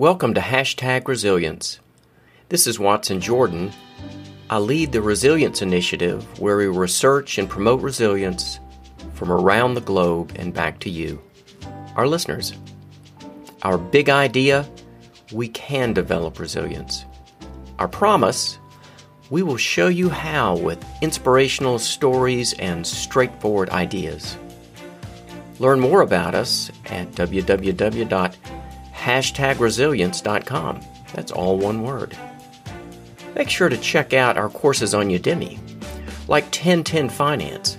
Welcome to Hashtag Resilience. This is Watson Jordan. I lead the Resilience Initiative, where we research and promote resilience from around the globe and back to you, our listeners. Our big idea we can develop resilience. Our promise we will show you how with inspirational stories and straightforward ideas. Learn more about us at www.hashtagresilience.com. That's all one word. Make sure to check out our courses on Udemy, like 1010 Finance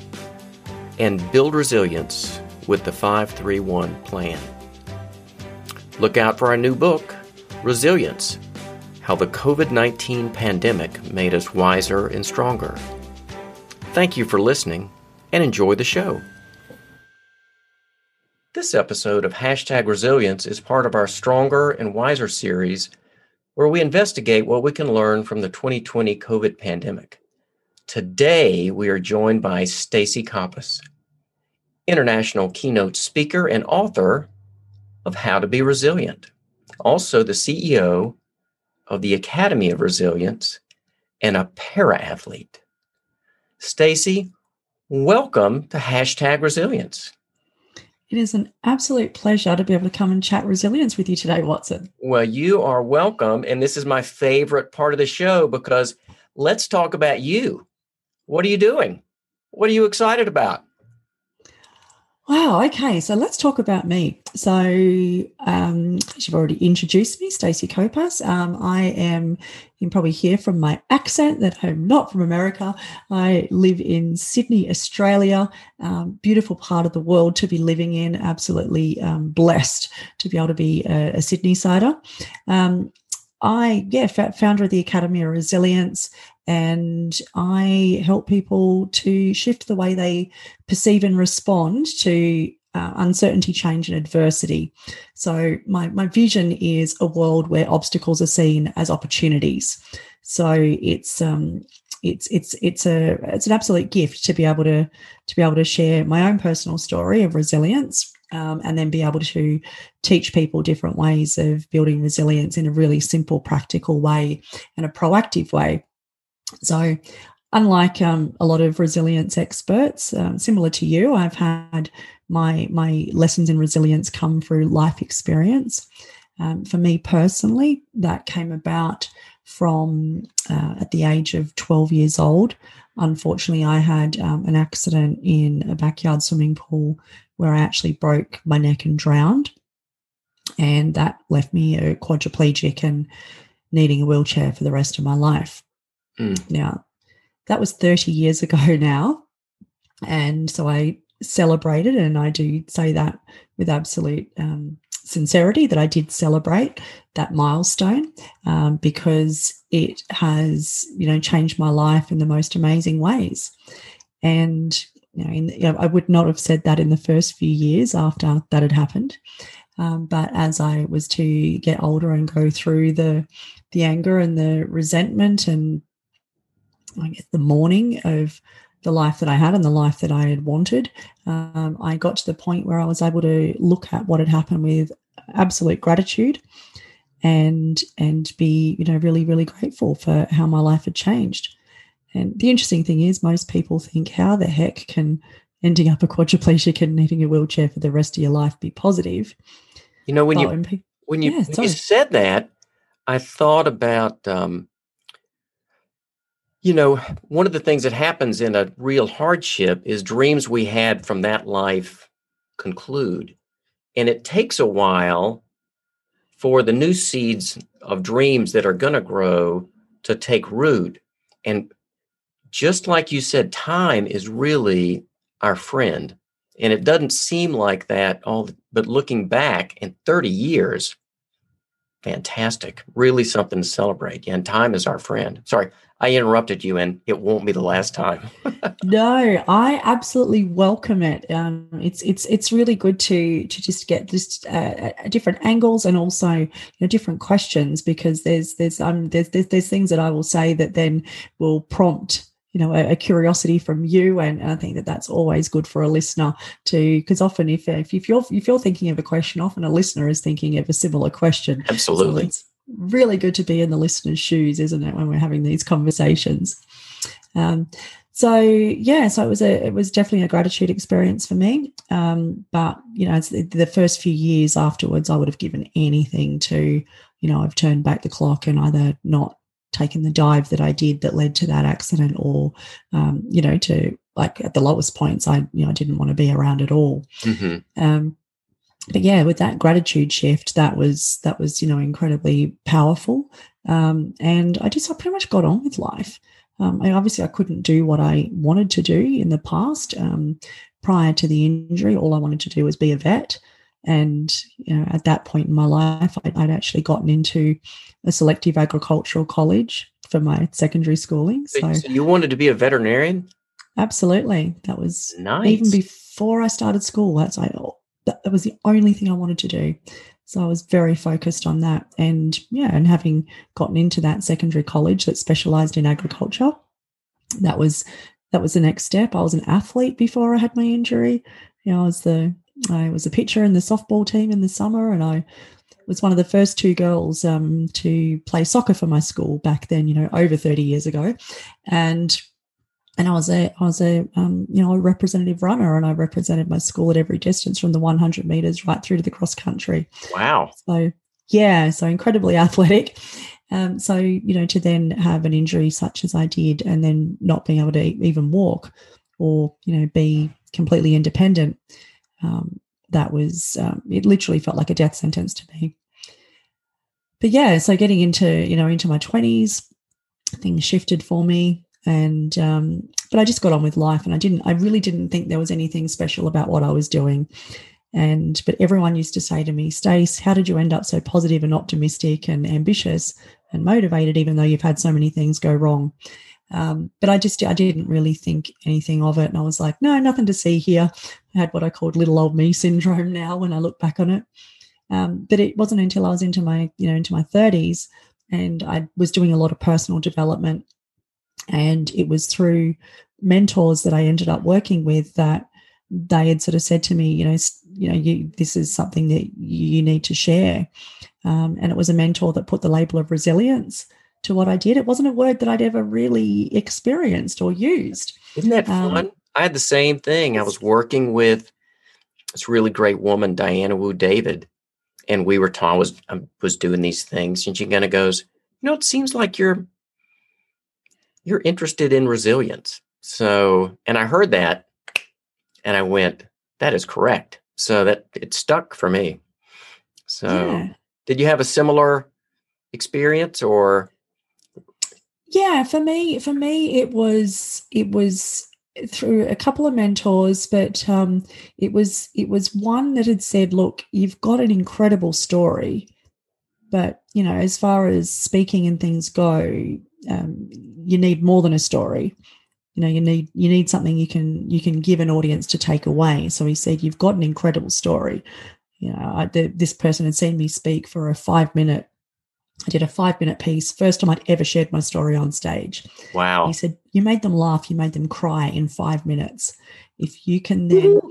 and Build Resilience with the 531 Plan. Look out for our new book, Resilience How the COVID 19 Pandemic Made Us Wiser and Stronger. Thank you for listening and enjoy the show. This episode of Hashtag Resilience is part of our Stronger and Wiser series, where we investigate what we can learn from the 2020 COVID pandemic. Today, we are joined by Stacey Copas, international keynote speaker and author of How to Be Resilient, also the CEO of the Academy of Resilience and a para athlete. Stacy, welcome to Hashtag Resilience. It is an absolute pleasure to be able to come and chat resilience with you today, Watson. Well, you are welcome. And this is my favorite part of the show because let's talk about you. What are you doing? What are you excited about? Wow. Okay. So let's talk about me. So um, you've already introduced me, Stacey Copas. Um, I am, you can probably hear from my accent that I'm not from America. I live in Sydney, Australia. Um, beautiful part of the world to be living in. Absolutely um, blessed to be able to be a, a Sydney sider. Um, I, yeah, founder of the Academy of Resilience, and I help people to shift the way they perceive and respond to uh, uncertainty, change, and adversity. So, my, my vision is a world where obstacles are seen as opportunities. So, it's um, it's it's it's a it's an absolute gift to be able to to be able to share my own personal story of resilience um, and then be able to teach people different ways of building resilience in a really simple, practical way and a proactive way. So, unlike um, a lot of resilience experts, um, similar to you, I've had my my lessons in resilience come through life experience. Um, for me personally, that came about from uh, at the age of 12 years old. Unfortunately, I had um, an accident in a backyard swimming pool where I actually broke my neck and drowned. And that left me a quadriplegic and needing a wheelchair for the rest of my life. Mm. Now, that was 30 years ago now. And so I celebrated, and I do say that with absolute um, sincerity that I did celebrate that milestone um, because it has, you know, changed my life in the most amazing ways. And you know, in, you know, I would not have said that in the first few years after that had happened. Um, but as I was to get older and go through the the anger and the resentment and I guess the mourning of the life that I had and the life that I had wanted, um, I got to the point where I was able to look at what had happened with absolute gratitude and and be you know really really grateful for how my life had changed. And the interesting thing is, most people think, how the heck can ending up a quadriplegic and needing a wheelchair for the rest of your life be positive? You know, when oh, you pe- when you, yeah, when you said that, I thought about um, you know, one of the things that happens in a real hardship is dreams we had from that life conclude. And it takes a while for the new seeds of dreams that are going to grow to take root. And just like you said, time is really our friend. And it doesn't seem like that all but looking back in 30 years, fantastic. Really something to celebrate. And time is our friend. Sorry, I interrupted you and it won't be the last time. no, I absolutely welcome it. Um, it's it's it's really good to to just get just uh, uh, different angles and also you know different questions because there's there's um there's, there's there's things that I will say that then will prompt you know a, a, curiosity from you and, i think that that's always good for a listener to because often if, if if you're if you're thinking of a question often a listener is thinking of a similar question absolutely so really good to be in the listener's shoes isn't it when we're having these conversations um, so yeah so it was a it was definitely a gratitude experience for me um, but you know the, the first few years afterwards i would have given anything to you know i've turned back the clock and either not taken the dive that I did that led to that accident, or um, you know, to like at the lowest points, I you know I didn't want to be around at all. Mm-hmm. Um, but yeah, with that gratitude shift, that was that was you know incredibly powerful, um, and I just I pretty much got on with life. Um, I obviously I couldn't do what I wanted to do in the past. Um, prior to the injury, all I wanted to do was be a vet. And you know, at that point in my life, I'd, I'd actually gotten into a selective agricultural college for my secondary schooling. So, so you wanted to be a veterinarian? Absolutely. That was nice. Even before I started school, that's I that, that was the only thing I wanted to do. So I was very focused on that. And yeah, and having gotten into that secondary college that specialized in agriculture, that was that was the next step. I was an athlete before I had my injury. You know, I was the I was a pitcher in the softball team in the summer, and I was one of the first two girls um, to play soccer for my school back then. You know, over thirty years ago, and and I was a I was a um, you know a representative runner, and I represented my school at every distance from the 100 meters right through to the cross country. Wow! So yeah, so incredibly athletic. Um, so you know to then have an injury such as I did, and then not being able to even walk or you know be completely independent um, that was um, it literally felt like a death sentence to me but yeah so getting into you know into my 20s things shifted for me and um, but i just got on with life and i didn't i really didn't think there was anything special about what i was doing and but everyone used to say to me stace how did you end up so positive and optimistic and ambitious and motivated even though you've had so many things go wrong um, but I just I didn't really think anything of it, and I was like, no, nothing to see here. I had what I called little old me syndrome now when I look back on it. Um, but it wasn't until I was into my you know into my thirties, and I was doing a lot of personal development, and it was through mentors that I ended up working with that they had sort of said to me, you know, you know, you, this is something that you need to share. Um, and it was a mentor that put the label of resilience to what I did. It wasn't a word that I'd ever really experienced or used. Isn't that um, fun? I had the same thing. I was working with this really great woman, Diana Wu David, and we were taught was I um, was doing these things, and she kind of goes, "You know, it seems like you're you're interested in resilience." So, and I heard that, and I went, "That is correct." So that it stuck for me. So, yeah. did you have a similar experience, or yeah for me for me it was it was through a couple of mentors but um, it was it was one that had said look you've got an incredible story but you know as far as speaking and things go um, you need more than a story you know you need you need something you can you can give an audience to take away so he said you've got an incredible story you know I, the, this person had seen me speak for a five minute I did a five minute piece, first time I'd ever shared my story on stage. Wow. He said, You made them laugh, you made them cry in five minutes. If you can then,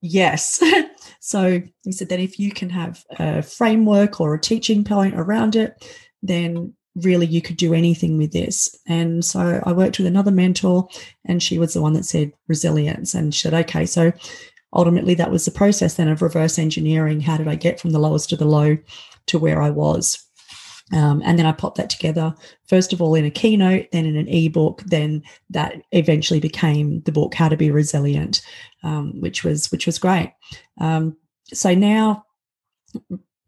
yes. so he said that if you can have a framework or a teaching point around it, then really you could do anything with this. And so I worked with another mentor, and she was the one that said resilience. And said, Okay, so ultimately that was the process then of reverse engineering. How did I get from the lowest to the low to where I was? Um, and then I popped that together, first of all, in a keynote, then in an ebook, then that eventually became the book How to Be Resilient, um, which was which was great. Um, so now,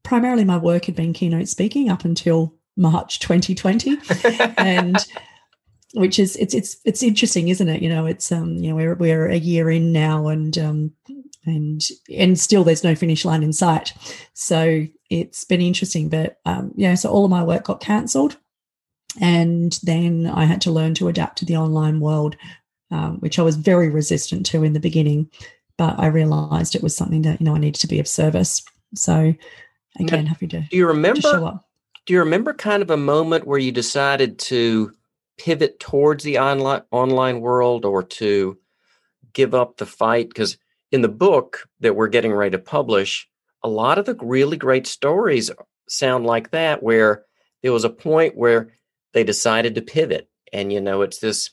primarily my work had been keynote speaking up until March 2020, and which is it's it's it's interesting, isn't it? You know, it's um you know we're we're a year in now, and um and and still there's no finish line in sight. So it's been interesting. But um, yeah, so all of my work got cancelled, and then I had to learn to adapt to the online world, um, which I was very resistant to in the beginning. But I realised it was something that you know I needed to be of service. So again, now, happy to. Do you remember? Do you remember kind of a moment where you decided to pivot towards the online online world or to give up the fight? Because in the book that we're getting ready to publish a lot of the really great stories sound like that where there was a point where they decided to pivot and you know it's this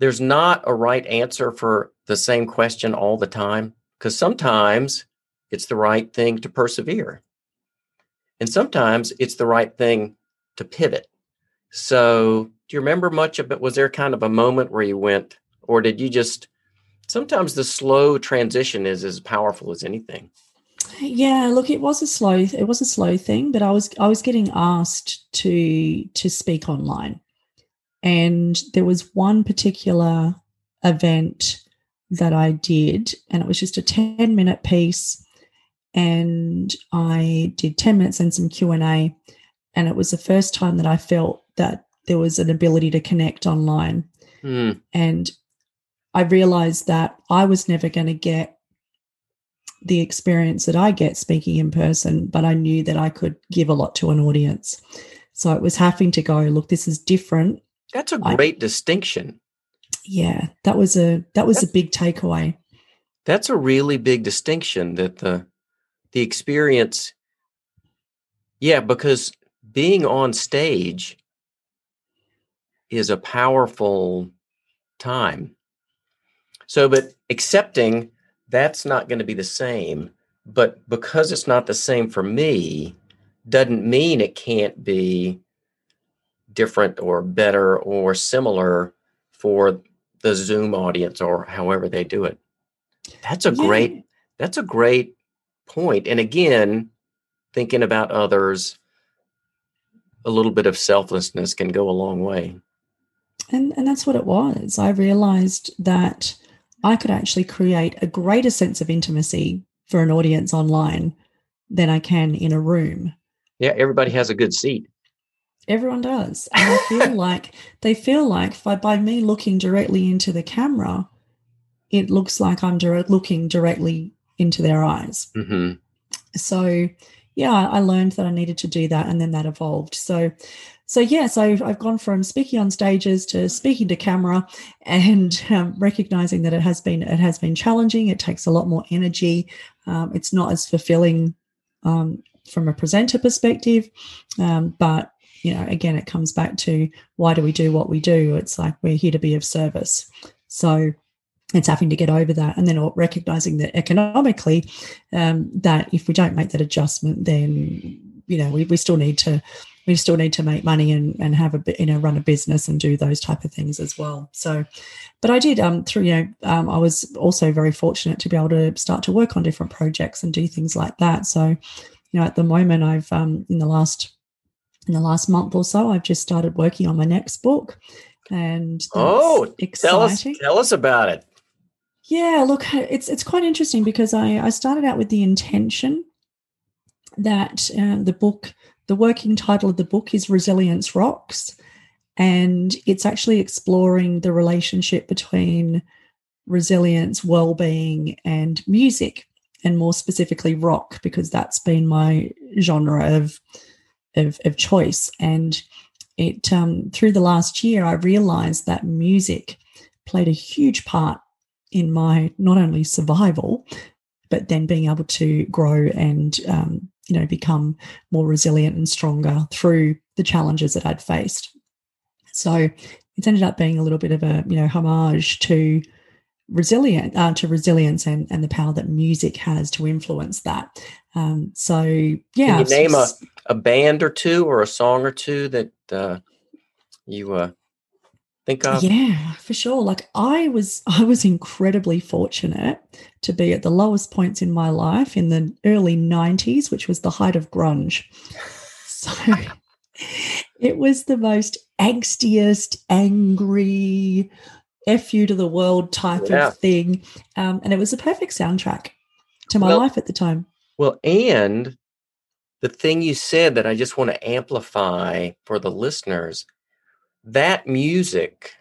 there's not a right answer for the same question all the time because sometimes it's the right thing to persevere and sometimes it's the right thing to pivot. So do you remember much of it? Was there kind of a moment where you went or did you just sometimes the slow transition is as powerful as anything? Yeah look it was a slow it was a slow thing but i was i was getting asked to to speak online. And there was one particular event that i did and it was just a 10 minute piece and i did 10 minutes and some q&a and it was the first time that i felt that there was an ability to connect online Mm. and i realized that i was never going to get the experience that I get speaking in person, but I knew that I could give a lot to an audience. So it was having to go, look, this is different. That's a great distinction. Yeah, that was a that was a big takeaway. That's a really big distinction that the the experience yeah, because being on stage is a powerful time. So but accepting that's not going to be the same, but because it's not the same for me doesn't mean it can't be different or better or similar for the Zoom audience or however they do it. That's a Yeah. great that's a great point. And again, thinking about others, a little bit of selflessness can go a long way. And and that's what it was. I realized that I could actually create a greater sense of intimacy for an audience online than I can in a room. Yeah, everybody has a good seat. Everyone does. And I feel like they feel like by, by me looking directly into the camera, it looks like I'm direct, looking directly into their eyes. hmm So, yeah, I learned that I needed to do that, and then that evolved. So, so yes, yeah, so I've gone from speaking on stages to speaking to camera, and um, recognizing that it has been it has been challenging. It takes a lot more energy. Um, it's not as fulfilling um, from a presenter perspective, um, but you know, again, it comes back to why do we do what we do? It's like we're here to be of service. So it's having to get over that, and then recognizing that economically, um, that if we don't make that adjustment, then you know we, we still need to we still need to make money and and have a you know run a business and do those type of things as well. So, but I did um through you know um, I was also very fortunate to be able to start to work on different projects and do things like that. So, you know, at the moment, I've um in the last in the last month or so, I've just started working on my next book, and Oh, Tell us exciting. tell us about it. Yeah, look, it's it's quite interesting because I I started out with the intention that um, the book, the working title of the book is Resilience Rocks, and it's actually exploring the relationship between resilience, well-being, and music, and more specifically rock, because that's been my genre of of, of choice. And it um, through the last year, I realized that music played a huge part in my not only survival, but then being able to grow and um, you know become more resilient and stronger through the challenges that I'd faced. So it's ended up being a little bit of a you know homage to resilient uh, to resilience and, and the power that music has to influence that. Um, so yeah, Can you name a, a band or two or a song or two that uh, you uh, think of? yeah for sure like i was i was incredibly fortunate to be at the lowest points in my life in the early 90s which was the height of grunge so it was the most angstiest angry f you to the world type Yeah. of thing um, and it was a perfect soundtrack to my Well- life at the time Well, and the thing you said that I just want to amplify for the listeners that music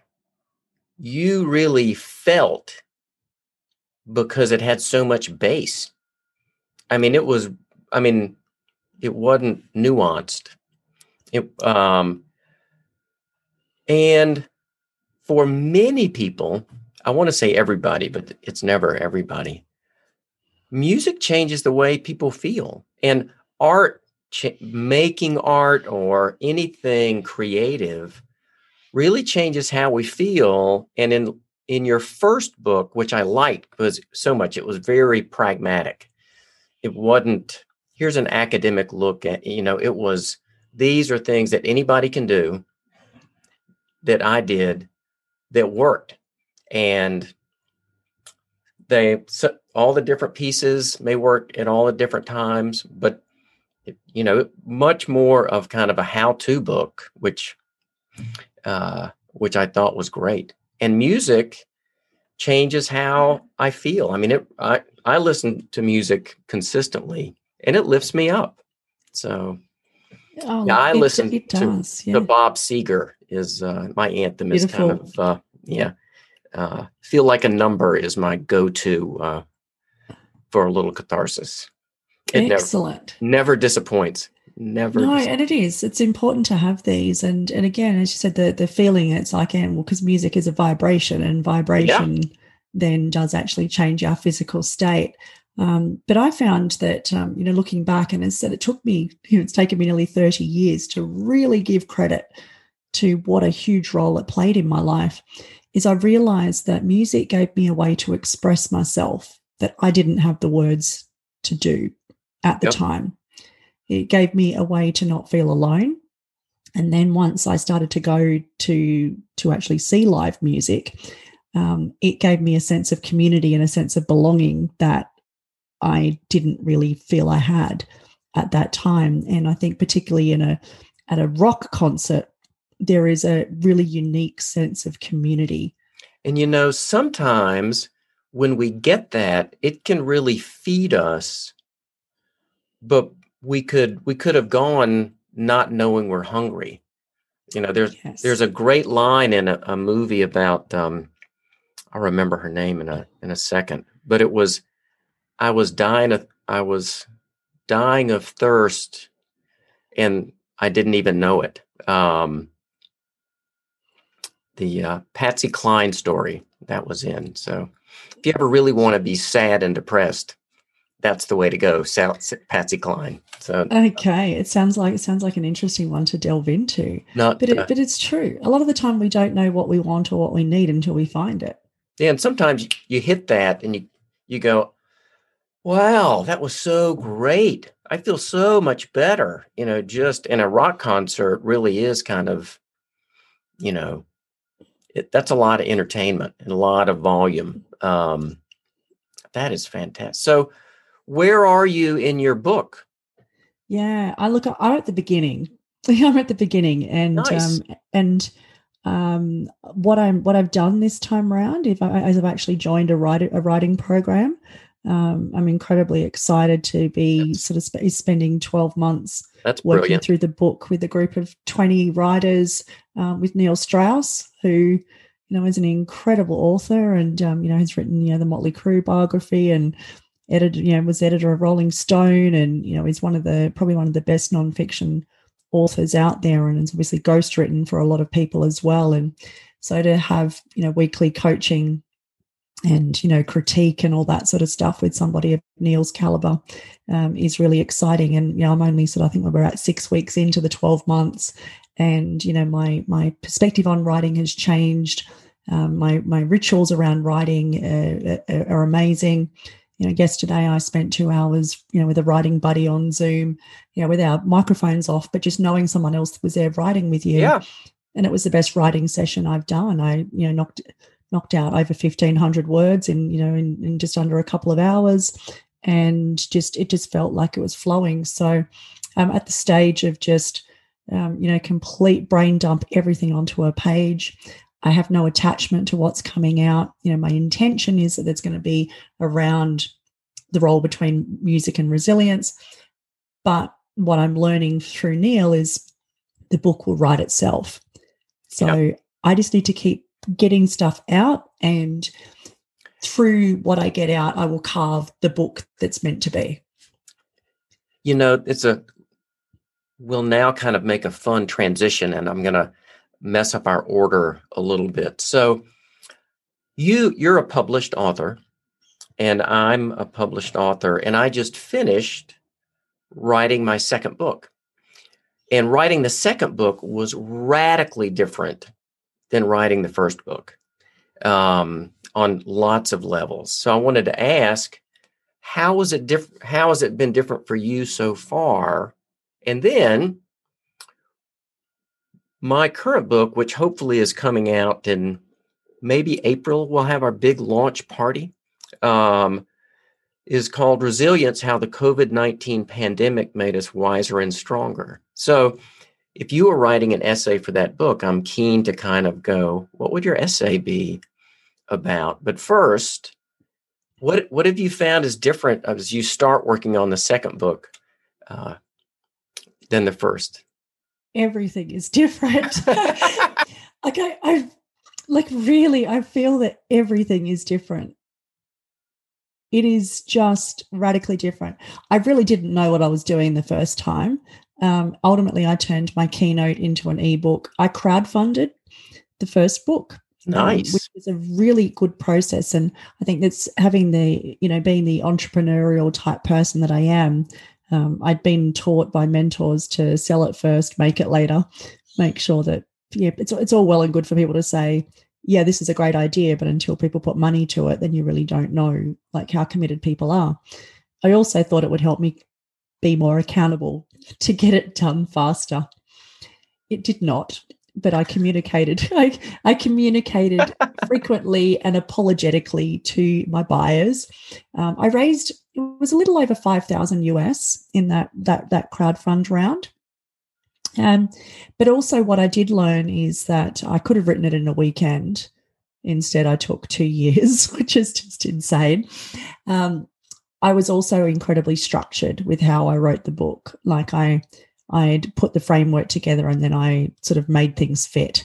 you really felt because it had so much bass. I mean, it was, I mean, it wasn't nuanced. It, um, And for many people, I want to say everybody, but it's never everybody. Music changes the way people feel, and art, ch- making art or anything creative, really changes how we feel. And in in your first book, which I liked because so much, it was very pragmatic. It wasn't here's an academic look at you know it was these are things that anybody can do that I did that worked. And they so all the different pieces may work at all the different times, but you know, much more of kind of a how-to book, which uh, which I thought was great. And music changes how I feel. I mean, it, I I listen to music consistently, and it lifts me up. So Oh, yeah, I it, listen it to does. Yeah. the Bob Seger is uh, my anthem is kind of uh, yeah. Uh, feel like a number is my go-to uh, for a little catharsis. It never Excellent. never disappoints. Never. No, and it is. It's important to have these, and and again, as you said, the the feeling. It's like, and well, because music is a vibration, and vibration then does actually change our physical state. Um, but I found that um, you know, looking back, and as said, it took me. You know, it's taken me nearly thirty years to really give credit to what a huge role it played in my life. Is I realized that music gave me a way to express myself that I didn't have the words to do at the Yep. time. It gave me a way to not feel alone. And then once I started to go to to actually see live music, um, it gave me a sense of community and a sense of belonging that I didn't really feel I had at that time. And I think particularly in a at a rock concert, there is a really unique sense of community. and you know, sometimes when we get that, it can really feed us. But we could we could have gone not knowing we're hungry. You know, there's Yes. there's a great line in a, a movie about um I'll remember her name in a in a second, but it was I was dying of I was dying of thirst and I didn't even know it. Um the uh, Patsy Cline story that was in. So if you ever really want to be sad and depressed, that's the way to go. Patsy Cline. So Okay, it sounds like it sounds like an interesting one to delve into. not But it, uh, but it's true. A lot of the time, we don't know what we want or what we need until we find it. Yeah, and sometimes you- you hit that and you you go, "Wow, that was so great! I feel so much better." You know, just in a rock concert really is kind of, you know, it, that's a lot of entertainment and a lot of volume. Um, that is fantastic. So, where are you in your book? Yeah, I look. I'm at the beginning. I'm at the beginning, and Nice. um, and um, what I'm what I've done this time around, if I, as I've actually joined a writing a writing program, um, I'm incredibly excited to be That's- sort of sp- spending 12 months That's working brilliant. through the book with a group of 20 writers um, with Neil Strauss, who you know is an incredible author and um, you know has written you know the Motley Crue biography and edited you know was editor of Rolling Stone and you know is one of the probably one of the best nonfiction authors out there and is obviously ghostwritten for a lot of people as well and so to have you know weekly coaching and you know critique and all that sort of stuff with somebody of Neil's caliber um, is really exciting. And you know, I'm only sort of I think we're at six weeks into the 12 months, and you know, my my perspective on writing has changed. Um, my my rituals around writing uh, are, are amazing. You know, yesterday I spent two hours, you know, with a writing buddy on Zoom, you know, with our microphones off, but just knowing someone else was there writing with you Yeah, and it was the best writing session I've done. I, you know, knocked knocked out over fifteen hundred words in, you know, in, in just under a couple of hours, and just it just felt like it was flowing. So, I'm at the stage of just, um, you know, complete brain dump everything onto a page. I have no attachment to what's coming out. You know, my intention is that it's going to be around the role between music and resilience, but what I'm learning through Neil is the book will write itself. So I just need to keep getting stuff out and through what I get out, I will carve the book that's meant to be. you know, it's a. We'll now kind of make a fun transition, and I'm gonna mess up our order a little bit. So you you're a published author and I'm a published author and I just finished writing my second book. And writing the second book was radically different than writing the first book um, on lots of levels. So I wanted to ask, how was it different? How has it been different for you so far? And then my current book, which hopefully is coming out in maybe April, we'll have our big launch party. Um, is called Resilience How the COVID 19 Pandemic Made Us Wiser and Stronger. So, if you were writing an essay for that book, I'm keen to kind of go, what would your essay be about? But first, what, what have you found is different as you start working on the second book uh, than the first? Everything is different. okay, I like really, I feel that everything is different it is just radically different. I really didn't know what I was doing the first time. Um, ultimately, I turned my keynote into an ebook. I crowdfunded the first book. Nice. Um, which is a really good process. And I think that's having the, you know, being the entrepreneurial type person that I am, um, I'd been taught by mentors to sell it first, make it later, make sure that, yeah, it's, it's all well and good for people to say, yeah, this is a great idea, but until people put money to it, then you really don't know like how committed people are. I also thought it would help me be more accountable to get it done faster. It did not, but I communicated. I, I communicated frequently and apologetically to my buyers. Um, I raised it was a little over five thousand US in that that that crowd fund round. Um, but also, what I did learn is that I could have written it in a weekend. Instead, I took two years, which is just insane. Um, I was also incredibly structured with how I wrote the book. Like I, I'd put the framework together and then I sort of made things fit.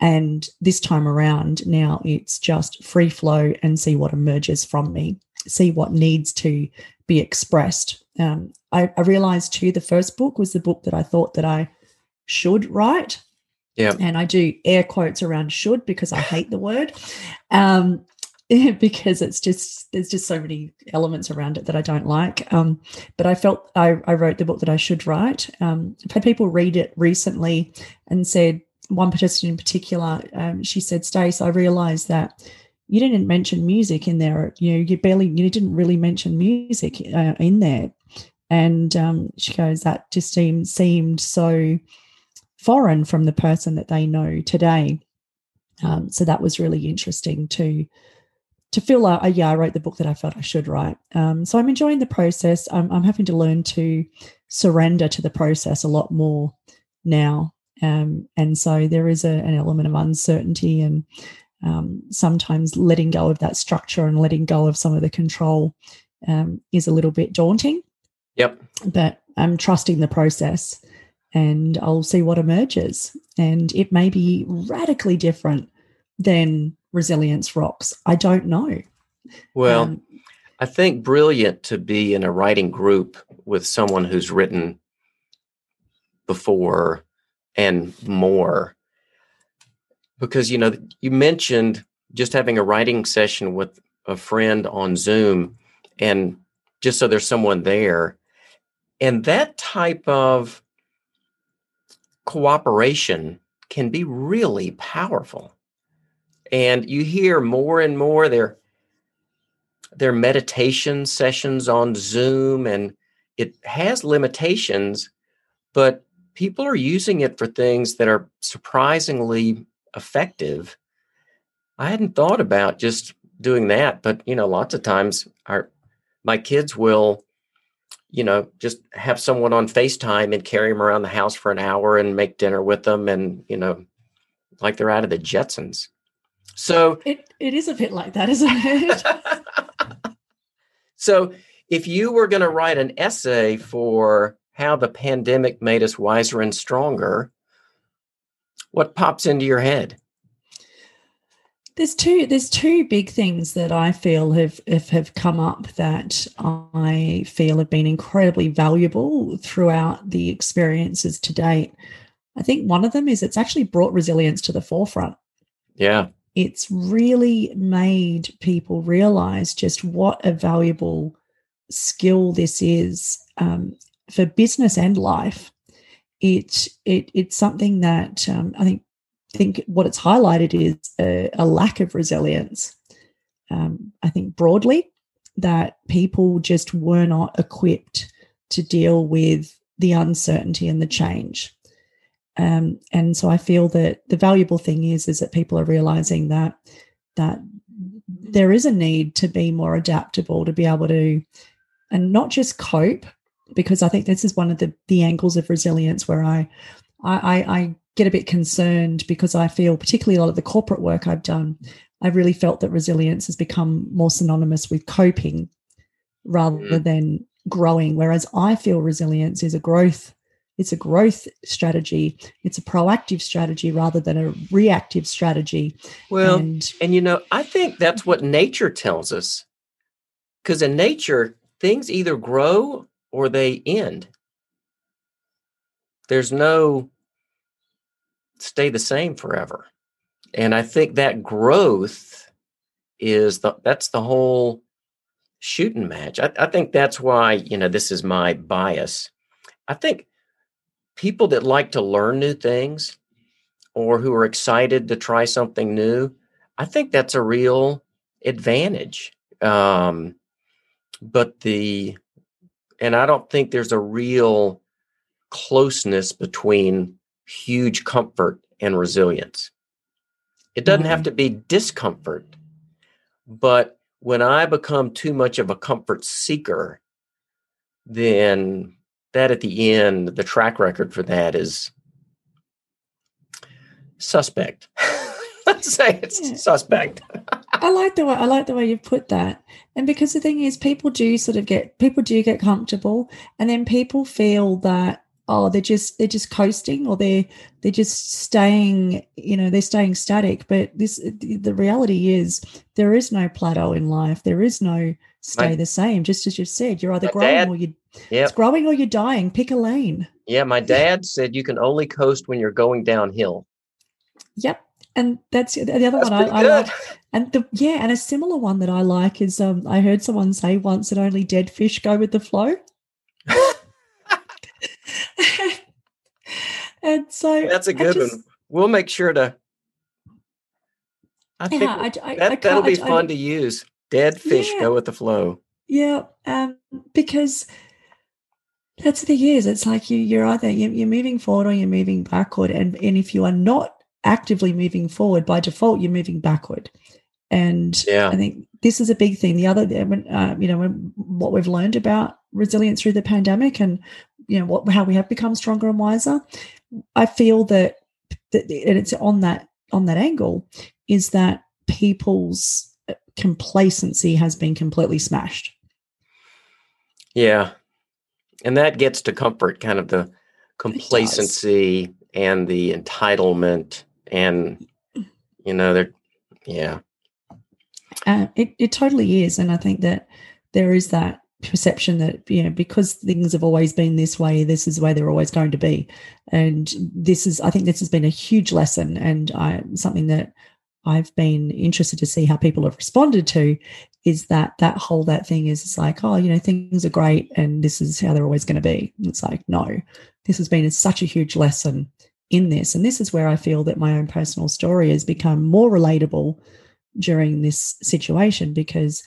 And this time around, now it's just free flow and see what emerges from me, see what needs to be expressed. Um, I, I realized too the first book was the book that I thought that I should write. Yeah. And I do air quotes around should because I hate the word. Um, because it's just there's just so many elements around it that I don't like. Um, but I felt I, I, wrote the book that I should write. Um, I've had people read it recently and said one participant in particular. Um, she said, "Stace, I realised that you didn't mention music in there. You know, you barely, you didn't really mention music uh, in there. And um, she goes, that just seemed seemed so foreign from the person that they know today. Um, so that was really interesting to to feel like, oh, yeah, I wrote the book that I felt I should write. Um, so I'm enjoying the process. I'm, I'm, having to learn to surrender to the process a lot more now. Um, and so there is a, an element of uncertainty and um, sometimes letting go of that structure and letting go of some of the control um, is a little bit daunting. Yep. But I'm trusting the process and I'll see what emerges. And it may be radically different than Resilience Rocks. I don't know. Well, um, I think brilliant to be in a writing group with someone who's written before and more because you know you mentioned just having a writing session with a friend on Zoom and just so there's someone there and that type of cooperation can be really powerful and you hear more and more there their meditation sessions on Zoom and it has limitations but people are using it for things that are surprisingly effective. I hadn't thought about just doing that, but you know, lots of times our my kids will, you know, just have someone on FaceTime and carry them around the house for an hour and make dinner with them and, you know, like they're out of the Jetsons. So it, it is a bit like that, isn't it? so if you were going to write an essay for how the pandemic made us wiser and stronger, what pops into your head? There's two. There's two big things that I feel have, have have come up that I feel have been incredibly valuable throughout the experiences to date. I think one of them is it's actually brought resilience to the forefront. Yeah. It's really made people realize just what a valuable skill this is um, for business and life. It, it it's something that um, I think think what it's highlighted is a, a lack of resilience. Um, I think broadly that people just were not equipped to deal with the uncertainty and the change. Um, and so I feel that the valuable thing is is that people are realizing that that there is a need to be more adaptable to be able to and not just cope because I think this is one of the the angles of resilience where I I, I get a bit concerned because I feel particularly a lot of the corporate work I've done I've really felt that resilience has become more synonymous with coping rather mm. than growing whereas I feel resilience is a growth it's a growth strategy. It's a proactive strategy rather than a reactive strategy. Well and, and you know i think that's what nature tells us. Because in nature things either grow or they end. There's no stay the same forever. And i think that growth is the that's the whole shooting match. I, I think that's why you know this is my bias. I think people that like to learn new things or who are excited to try something new, I think that's a real advantage. Um, but the, and I don't think there's a real closeness between huge comfort and resilience. It doesn't mm-hmm. have to be discomfort, but when I become too much of a comfort seeker, then that at the end, the track record for that is suspect. Let's say it's yeah. suspect. I like the way I like the way you put that. And because the thing is people do sort of get people do get comfortable and then people feel that oh they're just they're just coasting or they're they're just staying you know they're staying static but this the reality is there is no plateau in life there is no stay my, the same just as you've said you're either growing dad, or you yep. it's growing or you're dying pick a lane yeah my dad said you can only coast when you're going downhill yep and that's the other that's one I, I, like and the yeah and a similar one that i like is um i heard someone say once that only dead fish go with the flow and so that's a good just, one. We'll make sure to. I think yeah, I, I, that that'll be fun to use. Dead fish yeah, go with the flow. Yeah, um, because that's the thing is, it's like you you're either you're moving forward or you're moving backward, and and if you are not actively moving forward by default, you're moving backward. And yeah. I think this is a big thing. The other, uh, you know, what we've learned about resilience through the pandemic and you know what how we have become stronger and wiser i feel that, that and it's on that on that angle is that people's uh, complacency has been completely smashed yeah and that gets to comfort kind of the complacency and the entitlement and you know they're yeah. Uh, it, it totally is and i think that there is that perception that you know because things have always been this way this is the way they're always going to be. And this is i think this has been a huge lesson and I, something that i've been interested to see how people have responded to is that that whole that thing is it's like oh you know things are great and this is how they're always going to be it's like no this has been such a huge lesson in this and this is where i feel that my own personal story has become more relatable during this situation because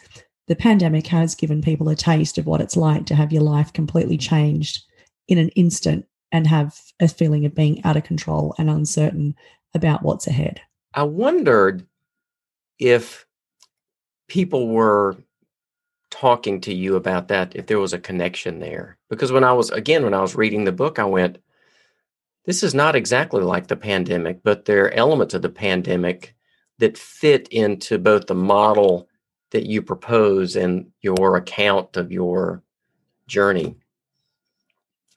the pandemic has given people a taste of what it's like to have your life completely changed in an instant and have a feeling of being out of control and uncertain about what's ahead. I wondered if people were talking to you about that, if there was a connection there. Because when I was, again, when I was reading the book, I went, this is not exactly like the pandemic, but there are elements of the pandemic that fit into both the model that you propose and your account of your journey.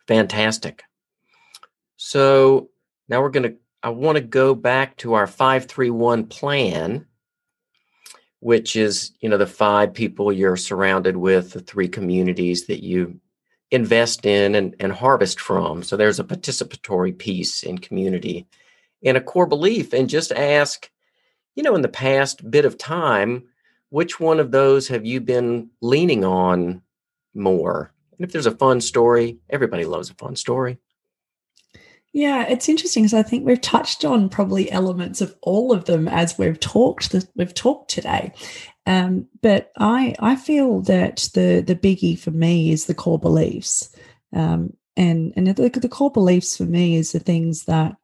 Fantastic. So now we're going to, I want to go back to our 531 plan, which is, you know, the five people you're surrounded with, the three communities that you invest in and, and harvest from. So there's a participatory piece in community and a core belief. And just ask, you know, in the past bit of time, which one of those have you been leaning on more? And if there's a fun story, everybody loves a fun story. Yeah, it's interesting because I think we've touched on probably elements of all of them as we've talked we've talked today. Um, but I I feel that the the biggie for me is the core beliefs, um, and and the, the core beliefs for me is the things that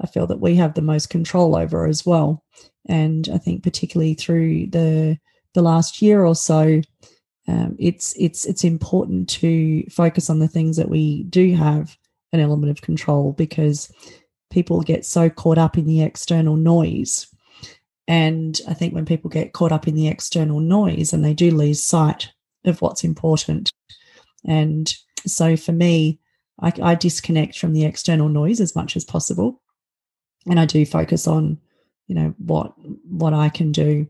I feel that we have the most control over as well. And I think particularly through the the last year or so, um, it's it's it's important to focus on the things that we do have an element of control because people get so caught up in the external noise. And I think when people get caught up in the external noise and they do lose sight of what's important. And so for me, I, I disconnect from the external noise as much as possible. And I do focus on, you know, what what I can do.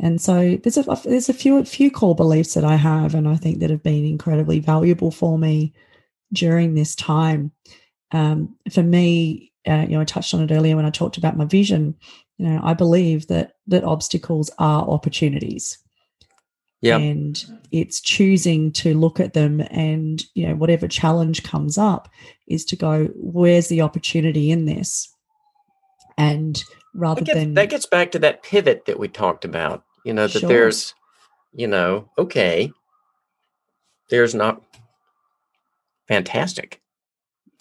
And so there's a there's a few few core beliefs that I have and I think that have been incredibly valuable for me during this time. Um, for me, uh, you know, I touched on it earlier when I talked about my vision. You know, I believe that that obstacles are opportunities. Yeah. And it's choosing to look at them and, you know, whatever challenge comes up is to go, where's the opportunity in this? And rather gets, than that gets back to that pivot that we talked about, you know, that Sure. there's, you know, okay, there's not fantastic.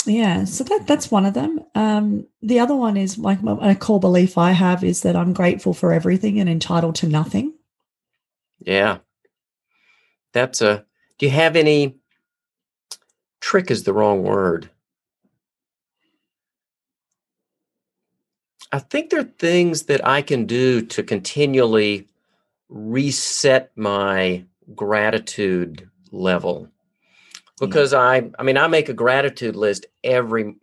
Yeah, so that that's one of them. Um, the other one is like my- a core belief I have is that I'm grateful for everything and entitled to nothing. Yeah. That's a, do you have any, trick is the wrong word. I think there are things that I can do to continually reset my gratitude level because I I mean I make a gratitude list every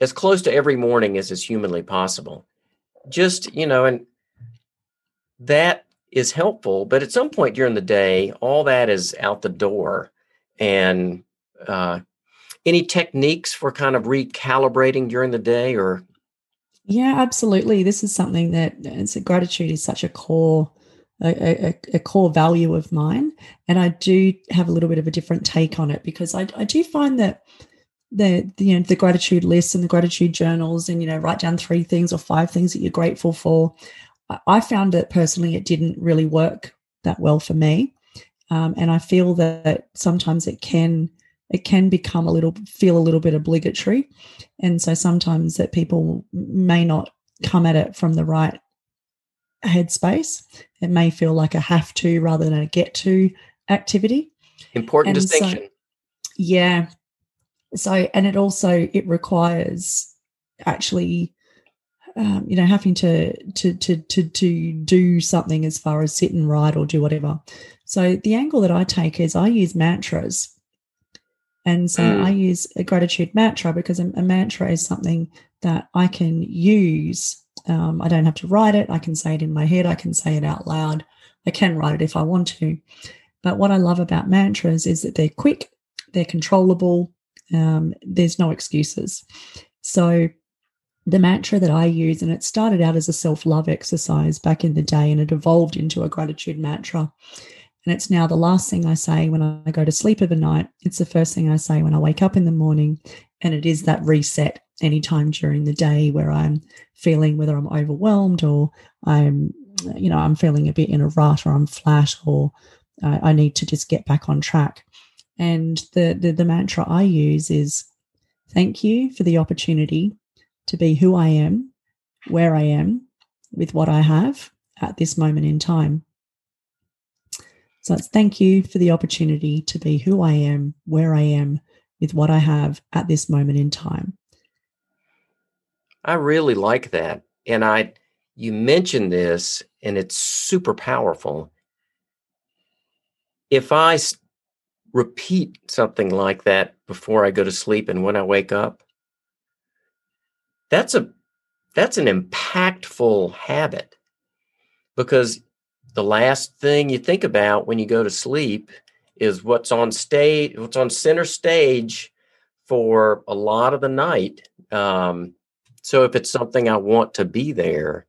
as close to every morning as is humanly possible. Just, you know, and that is helpful, but at some point during the day all that is out the door and uh any techniques for kind of recalibrating during the day or Yeah, absolutely. This is something that it's gratitude is such a core a, a, a core value of mine, and I do have a little bit of a different take on it because I, I do find that the, the you know the gratitude lists and the gratitude journals and you know write down three things or five things that you're grateful for. I, found that personally it didn't really work that well for me, um, and I feel that sometimes it can it can become a little feel a little bit obligatory and so sometimes that people may not come at it from the right headspace. It may feel like a have to rather than a get to activity. Important And so- distinction. yeah. So and it also it requires actually um, you know having to, to to to to do something as far as sit and write or do whatever. So the angle that i take is i use mantras. And so Mm. i use a gratitude mantra because a, a mantra is something that i can use um, i don't have to write it i can say it in my head i can say it out loud i can write it if i want to but what i love about mantras is that they're quick they're controllable um, there's no excuses so the mantra that I use, and it started out as a self love exercise back in the day, and it evolved into a gratitude mantra. And it's now the last thing I say when I go to sleep of the night. It's the first thing I say when I wake up in the morning. And it is that reset anytime during the day where I'm feeling whether I'm overwhelmed or I'm, you know, I'm feeling a bit in a rut or I'm flat or uh, I need to just get back on track. And the, the the mantra I use is thank you for the opportunity to be who I am, where I am, with what I have at this moment in time. So it's thank you for the opportunity to be who I am, where I am, with what I have at this moment in time. I really like that. And I you mentioned this and it's super powerful. If I repeat something like that before I go to sleep and when I wake up, that's a that's an impactful habit because the last thing you think about when you go to sleep is what's on stage, what's on center stage for a lot of the night. Um, so if it's something I want to be there,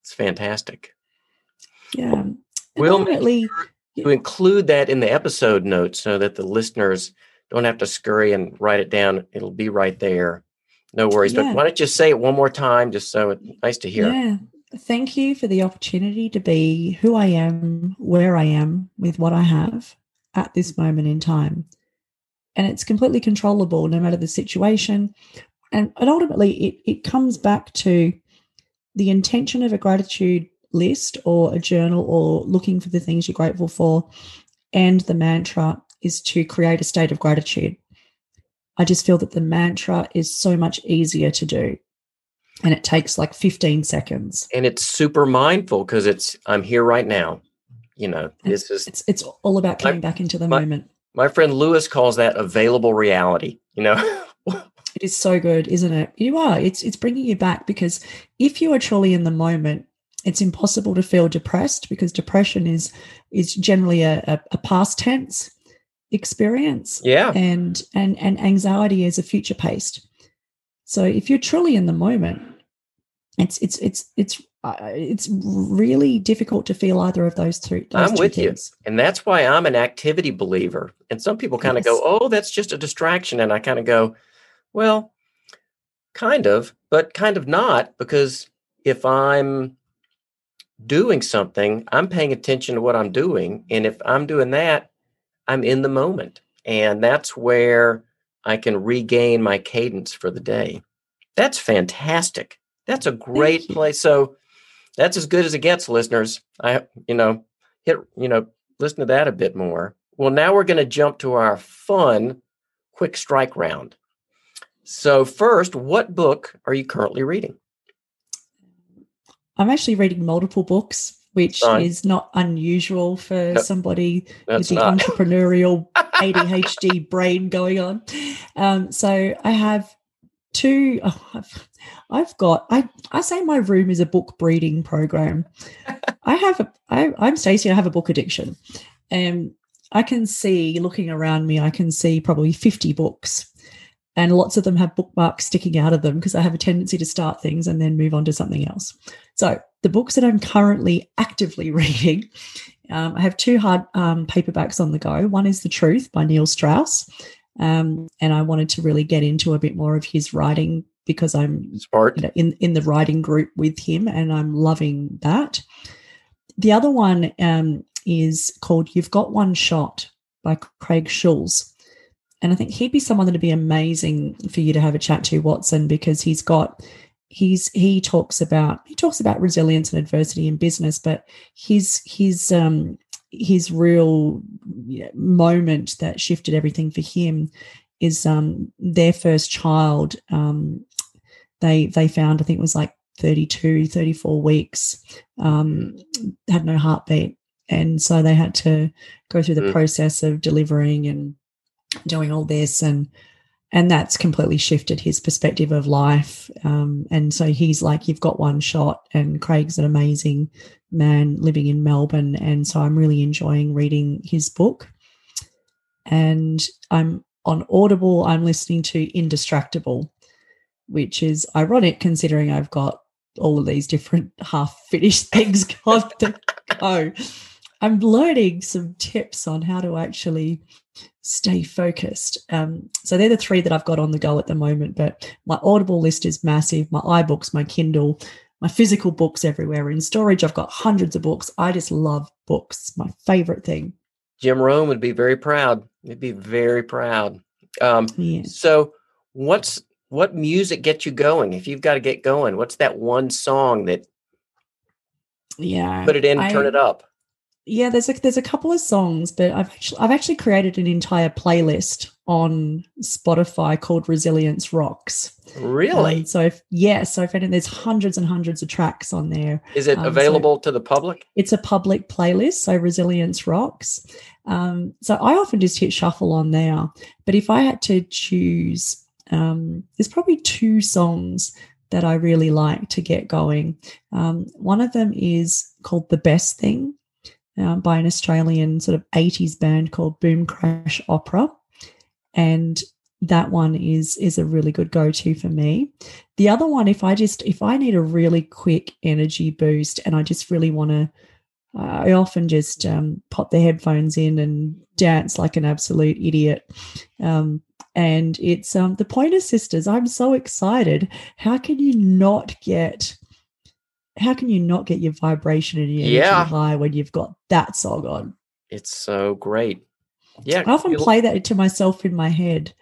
it's fantastic. Yeah. We'll ultimately to include that in the episode notes so that the listeners don't have to scurry and write it down. It'll be right there. No worries. Yeah. But why don't you say it one more time just so it's nice to hear? Yeah. Thank you for the opportunity to be who I am, where I am, with what I have at this moment in time. And it's completely controllable no matter the situation. And, and ultimately, it, it comes back to the intention of a gratitude list or a journal or looking for the things you're grateful for. And the mantra is to create a state of gratitude. I just feel that the mantra is so much easier to do. And it takes like 15 seconds. And it's super mindful because it's, I'm here right now. You know, this is, it's, it's all about coming my, back into the my, moment. My friend Lewis calls that available reality, you know? it is so good, isn't it? You are. It's, it's bringing you back because if you are truly in the moment, it's impossible to feel depressed because depression is is generally a, a, a past tense experience yeah and and and anxiety is a future paced so if you're truly in the moment it's it's it's it's uh, it's really difficult to feel either of those two. Those I'm two with things. you, and that's why I'm an activity believer. And some people kind of yes. go, "Oh, that's just a distraction," and I kind of go, "Well, kind of, but kind of not," because if I'm doing something, I'm paying attention to what I'm doing. And if I'm doing that, I'm in the moment. And that's where I can regain my cadence for the day. That's fantastic. That's a great place. So that's as good as it gets, listeners. I, you know, hit, you know, listen to that a bit more. Well, now we're going to jump to our fun quick strike round. So, first, what book are you currently reading? I'm actually reading multiple books, which is not unusual for no, somebody with the not. entrepreneurial ADHD brain going on. Um, so I have two. Oh, I've, I've got. I I say my room is a book breeding program. I have a. I, I'm Stacey. I have a book addiction, and I can see looking around me. I can see probably 50 books and lots of them have bookmarks sticking out of them because I have a tendency to start things and then move on to something else. So, the books that I'm currently actively reading, um, I have two hard um, paperbacks on the go. One is The Truth by Neil Strauss. Um, and I wanted to really get into a bit more of his writing because I'm you know, in, in the writing group with him and I'm loving that. The other one um, is called You've Got One Shot by Craig Schulz. And I think he'd be someone that'd be amazing for you to have a chat to, Watson, because he's got he's he talks about he talks about resilience and adversity in business, but his his um his real moment that shifted everything for him is um their first child um they they found I think it was like 32 34 weeks um had no heartbeat and so they had to go through the mm. process of delivering and doing all this and and that's completely shifted his perspective of life. Um, and so he's like you've got one shot and craig's an amazing man living in melbourne and so i'm really enjoying reading his book. And i'm on audible i'm listening to indistractable which is ironic considering i've got all of these different half finished things on to go i'm learning some tips on how to actually stay focused. Um, so they're the three that I've got on the go at the moment. But my Audible list is massive. My iBooks, my Kindle, my physical books everywhere in storage. I've got hundreds of books. I just love books. My favorite thing. Jim Rohn would be very proud. He'd be very proud. Um, yeah. So, what's what music gets you going? If you've got to get going, what's that one song that? Yeah, put it in, I, turn it up yeah, there's a there's a couple of songs, but I've actually I've actually created an entire playlist on Spotify called Resilience Rocks. Really? Um, so if, yeah, so if there's hundreds and hundreds of tracks on there. Is it um, available so to the public? It's a public playlist, so Resilience Rocks. Um, so I often just hit shuffle on there, but if I had to choose, um, there's probably two songs that I really like to get going. Um, one of them is called The Best Thing uh, by an Australian sort of 80s band called Boom Crash Opera. And that one is is a really good go-to for me. The other one, if I just if I need a really quick energy boost and I just really want to uh, I often just um, pop the headphones in and dance like an absolute idiot. Um, and it's um, the Pointer Sisters. I'm so excited. How can you not get? How can you not get your vibration and your energy Yeah. high when you've got that song on? It's so great. Yeah. I often play that to myself in my head.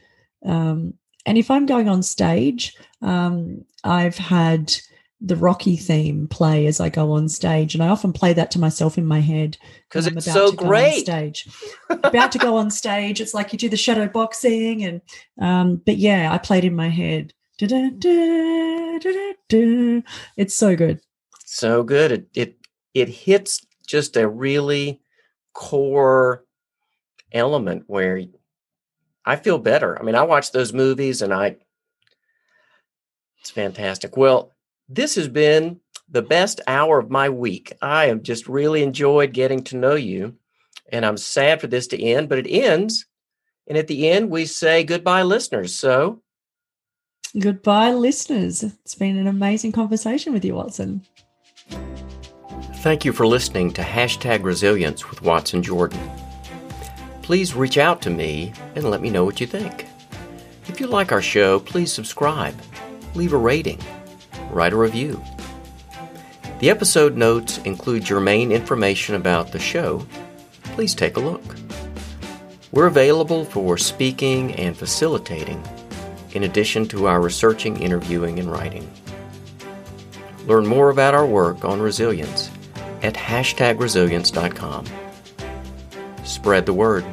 Um, and if I'm going on stage, um, I've had the Rocky theme play as I go on stage, and I often play that to myself in my head because it's about so to go on great. stage. about to go on stage, it's like you do the shadow boxing, and um, but yeah, I played in my head. Da-da-da, da-da-da. It's so good. So good. It it it hits just a really core element where I feel better. I mean, I watch those movies and I it's fantastic. Well, this has been the best hour of my week. I have just really enjoyed getting to know you. And I'm sad for this to end, but it ends. And at the end, we say goodbye, listeners. So Goodbye, listeners. It's been an amazing conversation with you, Watson. Thank you for listening to Hashtag Resilience with Watson Jordan. Please reach out to me and let me know what you think. If you like our show, please subscribe, leave a rating, write a review. The episode notes include germane information about the show. Please take a look. We're available for speaking and facilitating, in addition to our researching, interviewing, and writing. Learn more about our work on resilience at hashtagresilience.com. Spread the word.